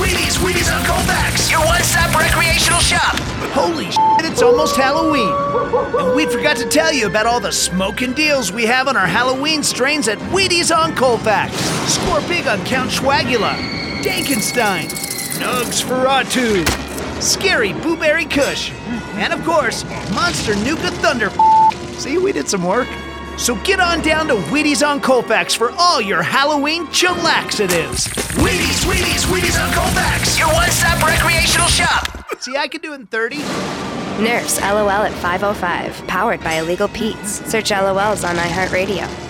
Weedies, Weedies on Colfax, your one-stop recreational shop. Holy shit, it's almost Halloween. And we forgot to tell you about all the smoking deals we have on our Halloween strains at Weedies on Colfax. Score big on Count Schwagula, Dankenstein, Nugs Ferratu, Scary Blueberry Kush, and of course, Monster Nuka Thunder. See, we did some work. So get on down to Weedies on Colfax for all your Halloween chillaxatives. Weedies, Weedies, Weedies on Colfax, your one-stop recreational shop. See, I can do it in 30. Nerf's LOL at 505, powered by Illegal Pete's. Search LOLs on iHeartRadio.